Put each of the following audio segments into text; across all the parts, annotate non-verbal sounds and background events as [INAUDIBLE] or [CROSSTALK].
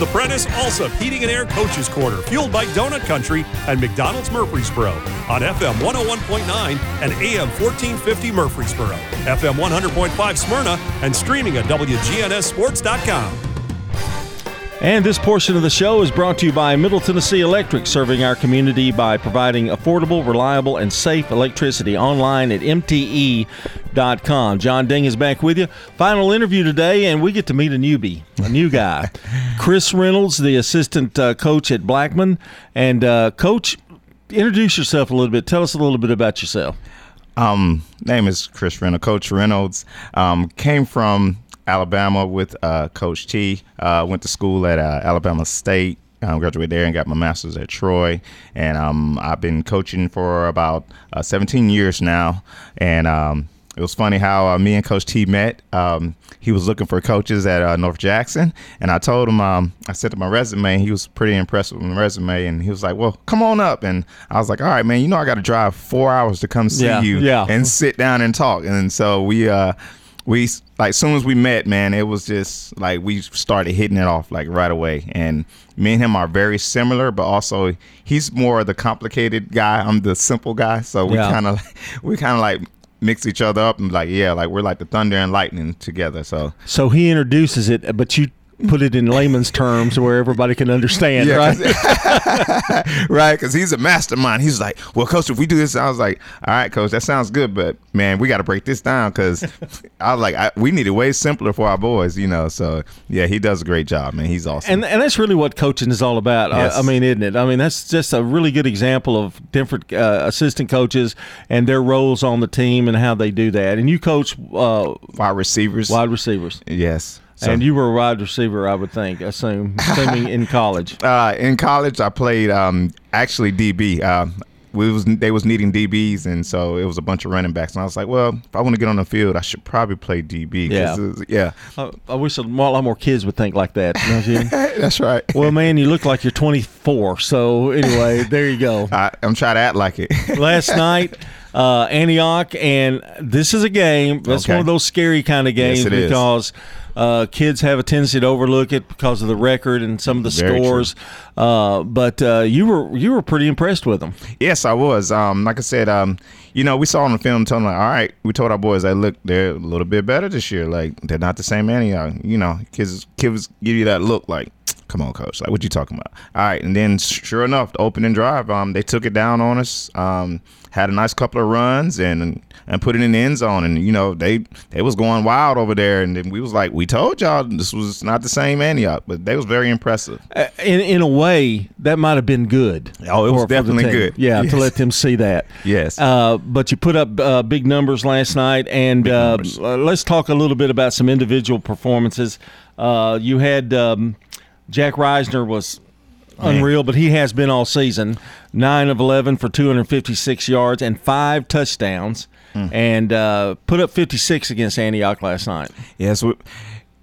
The Prentice Alsop Heating and Air Coaches Corner, fueled by Donut Country and McDonald's Murfreesboro on FM 101.9 and AM 1450 Murfreesboro, FM 100.5 Smyrna, and streaming at WGNSSports.com. And this portion of the show is brought to you by Middle Tennessee Electric, serving our community by providing affordable, reliable, and safe electricity online at MTE.com. John Ding is back with you. Final interview today, and we get to meet a newbie, a new guy. [LAUGHS] Chris Reynolds, the assistant uh, coach at Blackman. And, uh, Coach, introduce yourself a little bit. Tell us a little bit about yourself. Um, name is Chris Reynolds. Coach Reynolds um, came from Alabama with uh, Coach T. Uh, went to school at uh, Alabama State. Um, graduated there and got my master's at Troy. And um, I've been coaching for about uh, 17 years now. And um, it was funny how uh, me and Coach T met. Um, he was looking for coaches at uh, North Jackson, and I told him um, I sent him my resume. And he was pretty impressed with my resume, and he was like, "Well, come on up." And I was like, "All right, man. You know I got to drive four hours to come see Yeah, you yeah. and sit down and talk." And so we uh, we like as soon as we met, man, it was just like we started hitting it off like right away. And me and him are very similar, but also he's more the complicated guy. I'm the simple guy, so we Yeah. kind of [LAUGHS] we kind of like mix each other up and like yeah, like we're like the thunder and lightning together. So So he introduces it, but you put it in layman's terms where everybody can understand, Yeah, right? 'cause- [LAUGHS] right, because he's a mastermind. He's like, well, coach, if we do this, I was like, all right, coach, that sounds good, but man, we got to break this down because [LAUGHS] I was like, I, we need it way simpler for our boys, you know. So yeah, he does a great job, man. He's awesome. And and that's really what coaching is all about. Yes. I, I mean, isn't it? I mean, that's just a really good example of different uh, assistant coaches and their roles on the team and how they do that. And you coach uh, wide receivers, wide receivers, yes. So, and you were a wide receiver, I would think, assume, [LAUGHS] assuming in college. uh, in college, I played um, actually DB. Uh, we was they was needing DBs, and so it was a bunch of running backs. And I was like, well, if I want to get on the field, I should probably play DB. Yeah. was- yeah, I, I wish a lot, more kids would think like that. you? [LAUGHS] that's right. well, man, you look like you're 24. So anyway, there you go. [LAUGHS] I, I'm trying to act like it. last night, uh, Antioch, and this is a game. That's Okay. one of those scary kind of games Yes, because uh, kids have a tendency to overlook it because of the record and some of the Very scores. Uh, but uh, you were you were pretty impressed with them. Yes, I was. Um, like I said, um, you know, we saw on the film, them like, all right, we told our boys that look, they're a little bit better this year. Like they're not the same Antioch. You know, kids, kids give you that look like. Come on, coach. Like, what you talking about? All right, and then sure enough, the opening drive, um, they took it down on us. Um, had a nice couple of runs and and put it in the end zone, and you know they they was going wild over there, and then we was like, we told y'all this was not the same Antioch, but they was very impressive. Uh, In in a way, that might have been good. Oh, it was for- for definitely team. good. Yeah, Yes. to let them see that. [LAUGHS] Yes. Uh, but you put up uh, big numbers last night, and uh, uh, let's talk a little bit about some individual performances. Uh, you had um, Jack Reisner was unreal, but he has been all season. Nine of eleven for two hundred fifty-six yards and five touchdowns, Hmm. and uh, put up fifty-six against Antioch last night. Yeah, so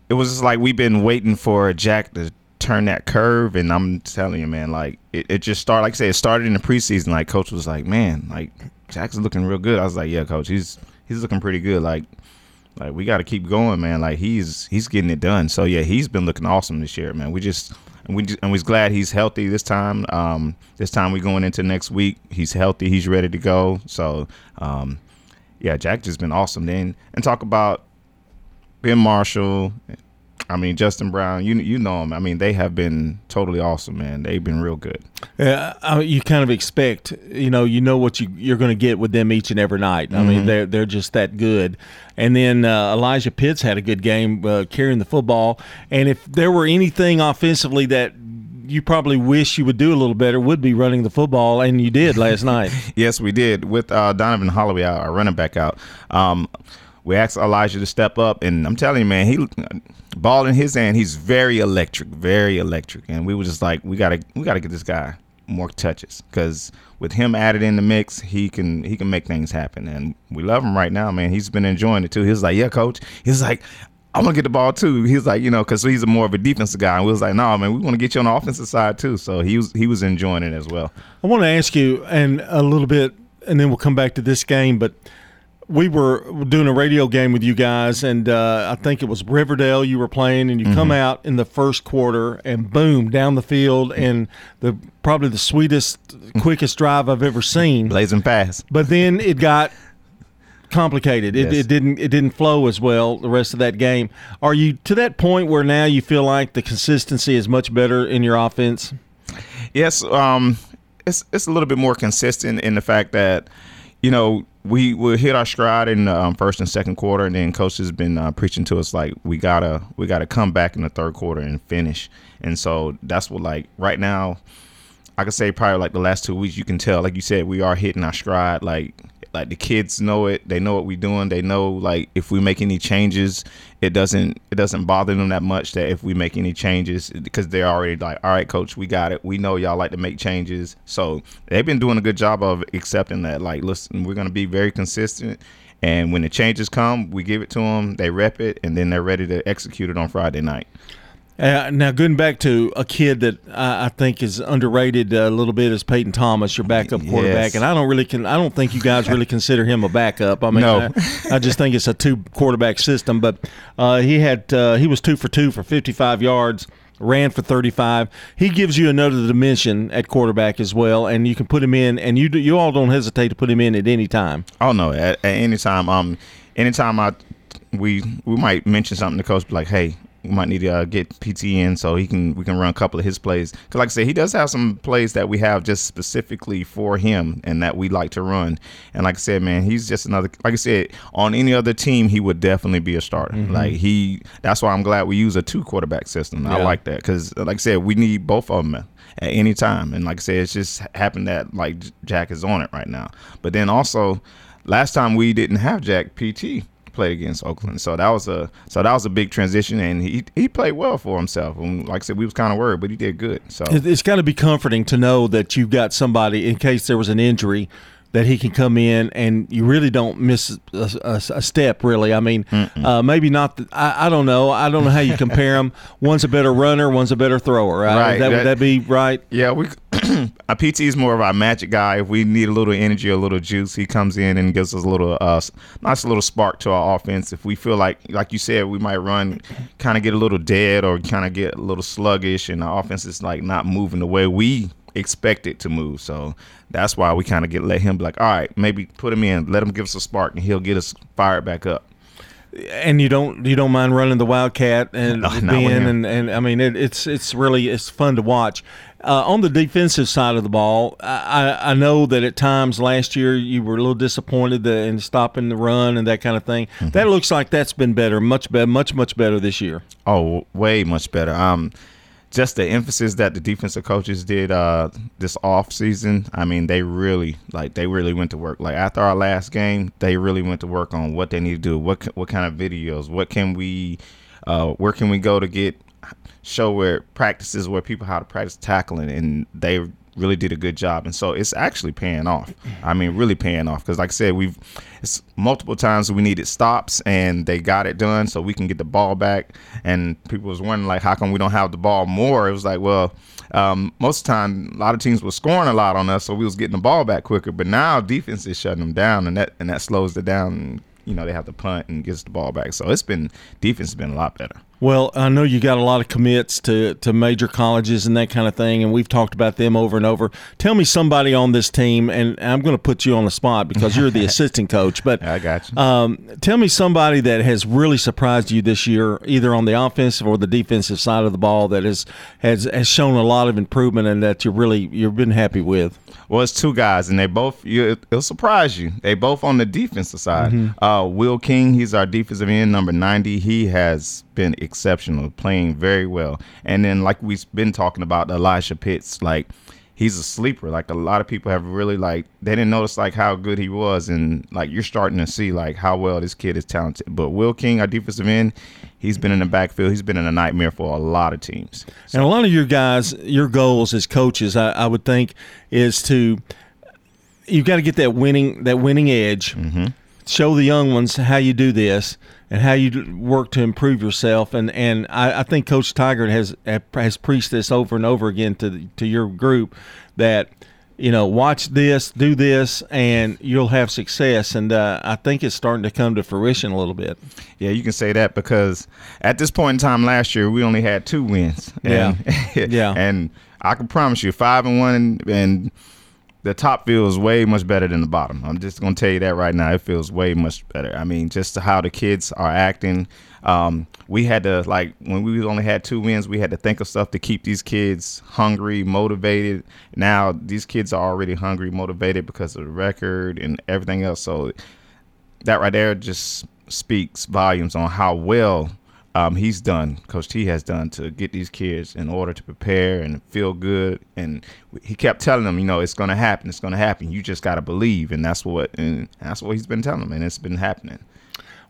it was like we've been waiting for Jack to turn that curve, and I'm telling you, man, like it, it just started. Like I said, it started in the preseason. Like coach was like, man, like Jack's looking real good. I was like, yeah, coach, he's he's looking pretty good. Like like we got to keep going, man. Like he's he's getting it done. So yeah, he's been looking awesome this year, man. We just and we just, and we's glad he's healthy this time. Um, this time we going into next week, he's healthy, he's ready to go. So um, yeah, Jack just been awesome. Then and talk about Ben Marshall. I mean Justin Brown. You you know them. I mean they have been totally awesome, man. They've been real good. Yeah, I mean, you kind of expect, you know, you know what you you're going to get with them each and every night. I Mm-hmm. mean, they're they're just that good. And then uh, Elijah Pitts had a good game uh, carrying the football. And if there were anything offensively that you probably wish you would do a little better, would be running the football, and you did last [LAUGHS] night. Yes, we did with uh, Donovan Holloway, our our running back out. Um, we asked Elijah to step up, and I'm telling you, man, he ball in his hand. He's very electric, very electric, and we were just like, we gotta, we gotta get this guy more touches because with him added in the mix, he can he can make things happen, and we love him right now, man. He's been enjoying it too. He was like, yeah, coach. He's like. I'm gonna get the ball too. He's like, you know, because he's a more of a defensive guy, and we was like, no, nah, man, we want to get you on the offensive side too. So he was he was enjoying it as well. I want to ask you, and a little bit, and then we'll come back to this game. But we were doing a radio game with you guys, and uh, I think it was Riverdale you were playing, and you mm-hmm. come out in the first quarter, and boom, down the field, and the probably the sweetest, quickest drive I've ever seen, blazing fast. But then it got complicated. It, yes. it, didn't it didn't flow as well the rest of that game. Are you to that point where now you feel like the consistency is much better in your offense? Yes, um, it's it's a little bit more consistent in the fact that you know we we hit our stride in um, first and second quarter, and then coach has been uh, preaching to us like we gotta we gotta come back in the third quarter and finish. And so that's what like right now. I could say probably like the last two weeks, you can tell, like you said, we are hitting our stride. Like like the kids know it. They know what we're doing. They know like if we make any changes it doesn't it doesn't bother them that much that if we make any changes because they're already like all right coach we got it. We know y'all like to make changes. So they've been doing a good job of accepting that like listen we're going to be very consistent and when the changes come we give it to them they rep it and then they're ready to execute it on friday night uh, now, going back to a kid that I, I think is underrated a little bit is Peyton Thomas, your backup quarterback, and I don't really can. I don't think you guys really consider him a backup. I mean, no. I, I, just think it's a two quarterback system. But uh, he had uh, he was two for two for 55 yards, ran for 35. He gives you another dimension at quarterback as well, and you can put him in, and you you all don't hesitate to put him in at any time. Oh no, at, at any time. Um, anytime I we we might mention something to coach, like, hey, we might need to uh, get PT in so he can we can run a couple of his plays. Cause like I said, he does have some plays that we have just specifically for him and that we like to run. And like I said, man, he's just another. Like I said, on any other team, he would definitely be a starter. Mm-hmm. Like he, that's why I'm glad we use a two quarterback system. Yeah. I like that because, like I said, we need both of them at any time. And like I said, it's just happened that like Jack is on it right now. But then also, last time we didn't have Jack PT played against Oakland. So that was a so that was a big transition, and he he played well for himself. And like I said, we was kind of worried, but he did good. So it's got to be comforting to know that you've got somebody in case there was an injury that he can come in and you really don't miss a, a, a step. Really, I mean, uh, maybe not. The, I, I, don't know. I don't know how you compare them. one's a better runner, one's a better thrower. Right? right. That, that, would that be right? Yeah, we. A PT is more of our magic guy. If we need a little energy, a little juice, he comes in and gives us a little, uh, nice little spark to our offense. If we feel like, like you said, we might run, kind of get a little dead or kind of get a little sluggish, and our offense is like not moving the way we expect it to move. So that's why we kind of get let him be like, all right, maybe put him in, let him give us a spark, and he'll get us fired back up. And you don't you don't mind running the wildcat and no, being and, and I mean it, it's it's really it's fun to watch. Uh, on the defensive side of the ball, I, I know that at times last year you were a little disappointed in stopping the run and that kind of thing. Mm-hmm. That looks like that's been better, much better, much much better this year. Oh, way much better. Um, just the emphasis that the defensive coaches did uh, this off season. I mean, they really like they really went to work. Like after our last game, they really went to work on what they need to do. What what kind of videos? What can we? Uh, where can we go to get show where practices where people how to practice tackling? And they really did a good job, and so it's actually paying off. I mean, really paying off because, like I said, we've it's multiple times we needed stops, and they got it done, so we can get the ball back. And people was wondering like, how come we don't have the ball more? It was like, well, um, most of the time, a lot of teams were scoring a lot on us, so we was getting the ball back quicker. But now defense is shutting them down, and that and that slows it down. You know, they have to punt and gets the ball back. So it's been defense has been a lot better. Well, I know you got a lot of commits to, to major colleges and that kind of thing, and we've talked about them over and over. Tell me somebody on this team, and I'm going to put you on the spot because you're the [LAUGHS] assistant coach. But I got you. Um, tell me somebody that has really surprised you this year, either on the offensive or the defensive side of the ball, that has has has shown a lot of improvement and that you really you've been happy with. Well, it's two guys, and they both you, it'll surprise you. They both on the defensive side. Mm-hmm. Uh, Will King, he's our defensive end, number ninety. He has been exceptional, playing very well. And then, like we've been talking about, Elijah Pitts, like he's a sleeper. Like a lot of people have really like they didn't notice like how good he was, and like you're starting to see like how well this kid is talented. But Will King, our defensive end, he's been in the backfield. He's been in a nightmare for a lot of teams. So. And a lot of your guys, your goals as coaches, I, I would think, is to you've got to get that winning that winning edge. Mm-hmm. Show the young ones how you do this and how you work to improve yourself. And and I, I think Coach Tiger has has preached this over and over again to to your group that you know, watch this, do this, and you'll have success. And uh, I think it's starting to come to fruition a little bit. Yeah, you can say that because at this point in time last year, we only had two wins. And, yeah, [LAUGHS] yeah. And I can promise you, five and one, and the top feels way much better than the bottom. I'm just gonna tell you that right now. It feels way much better. I mean, just how the kids are acting. Um, we had to like when we only had two wins, we had to think of stuff to keep these kids hungry, motivated. Now these kids are already hungry, motivated because of the record and everything else. So that right there just speaks volumes on how well um, he's done, Coach T has done to get these kids in order to prepare and feel good. And he kept telling them, you know, it's going to happen. It's going to happen. You just got to believe, and that's what and that's what he's been telling them, and it's been happening.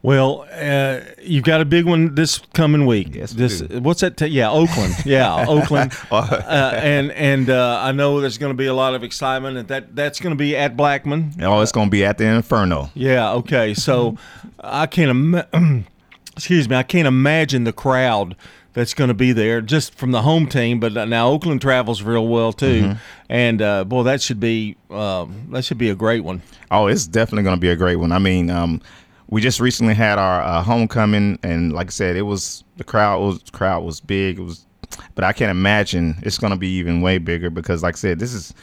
Well, uh, you've got a big one this coming week. Yes, this what's that? T- yeah, Oakland. Yeah, [LAUGHS] Oakland. [LAUGHS] Uh, and and uh, I know there's going to be a lot of excitement, and that that's going to be at Blackman. Oh, it's going to be at the Inferno. Yeah. Okay. So I can't imagine. [CLEARS THROAT] excuse me, I can't imagine the crowd that's going to be there just from the home team. But now Oakland travels real well too, mm-hmm. and uh, boy, that should be um, that should be a great one. Oh, it's definitely going to be a great one. I mean, um, we just recently had our uh, homecoming, and like I said, it was the crowd was crowd was big. It was, but I can't imagine it's going to be even way bigger because, like I said, this is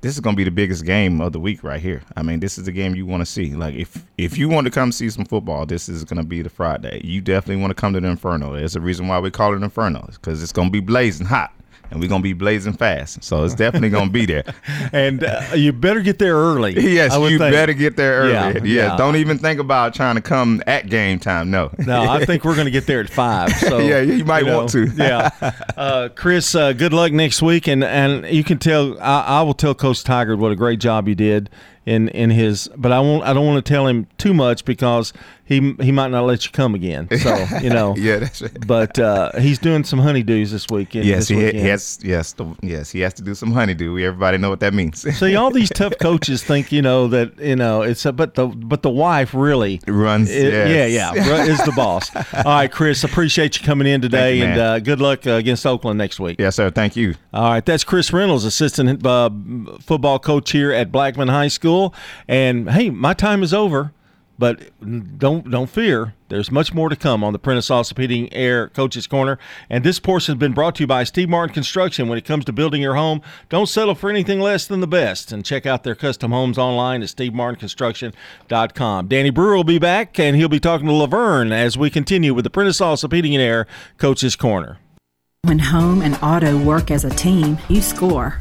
this is gonna be the biggest game of the week right here. I mean, this is the game you want to see. Like if if you want to come see some football, this is gonna be the Friday. You definitely want to come to the Inferno. There's a reason why we call it Inferno, because it's gonna be blazing hot and we're gonna be blazing fast. So it's definitely gonna be there. [LAUGHS] and uh, you better get there early. [LAUGHS] yes, you think. better get there early. Yeah, yeah, yeah, Don't even think about trying to come at game time. No. no, I [LAUGHS] think we're gonna get there at five. So yeah, you might you know, want to. yeah, uh, Chris, uh, good luck next week, and and you can tell I, I will tell Coach Tiger what a great job you did in in his but I won't I don't want to tell him too much because he he might not let you come again. So [LAUGHS] you know, yeah, that's right. But uh, he's doing some honeydews this weekend. Yes, this he, weekend. yes, yes, the, yes. He has to do some honeydew. Everybody know what that means. See, all these [LAUGHS] tough coaches think you know that you know it's a, but the but the wife really runs. It, yes. Yeah, yeah, is the boss. [LAUGHS] all right, Chris, appreciate you coming in today, you, and uh, good luck uh, against Oakland next week. Yes, sir. Thank you. All right, that's Chris Reynolds, assistant uh, football coach here at Blackman High School, and hey, my time is over. But don't don't fear. There's much more to come on the Prentice Allsup Heating Air Coaches Corner. And this portion has been brought to you by Steve Martin Construction. When it comes to building your home, don't settle for anything less than the best. And check out their custom homes online at stevemartinconstruction.com. Danny Brewer will be back, and he'll be talking to Laverne as we continue with the Prentice and Air Coaches Corner. When home and auto work as a team, you score.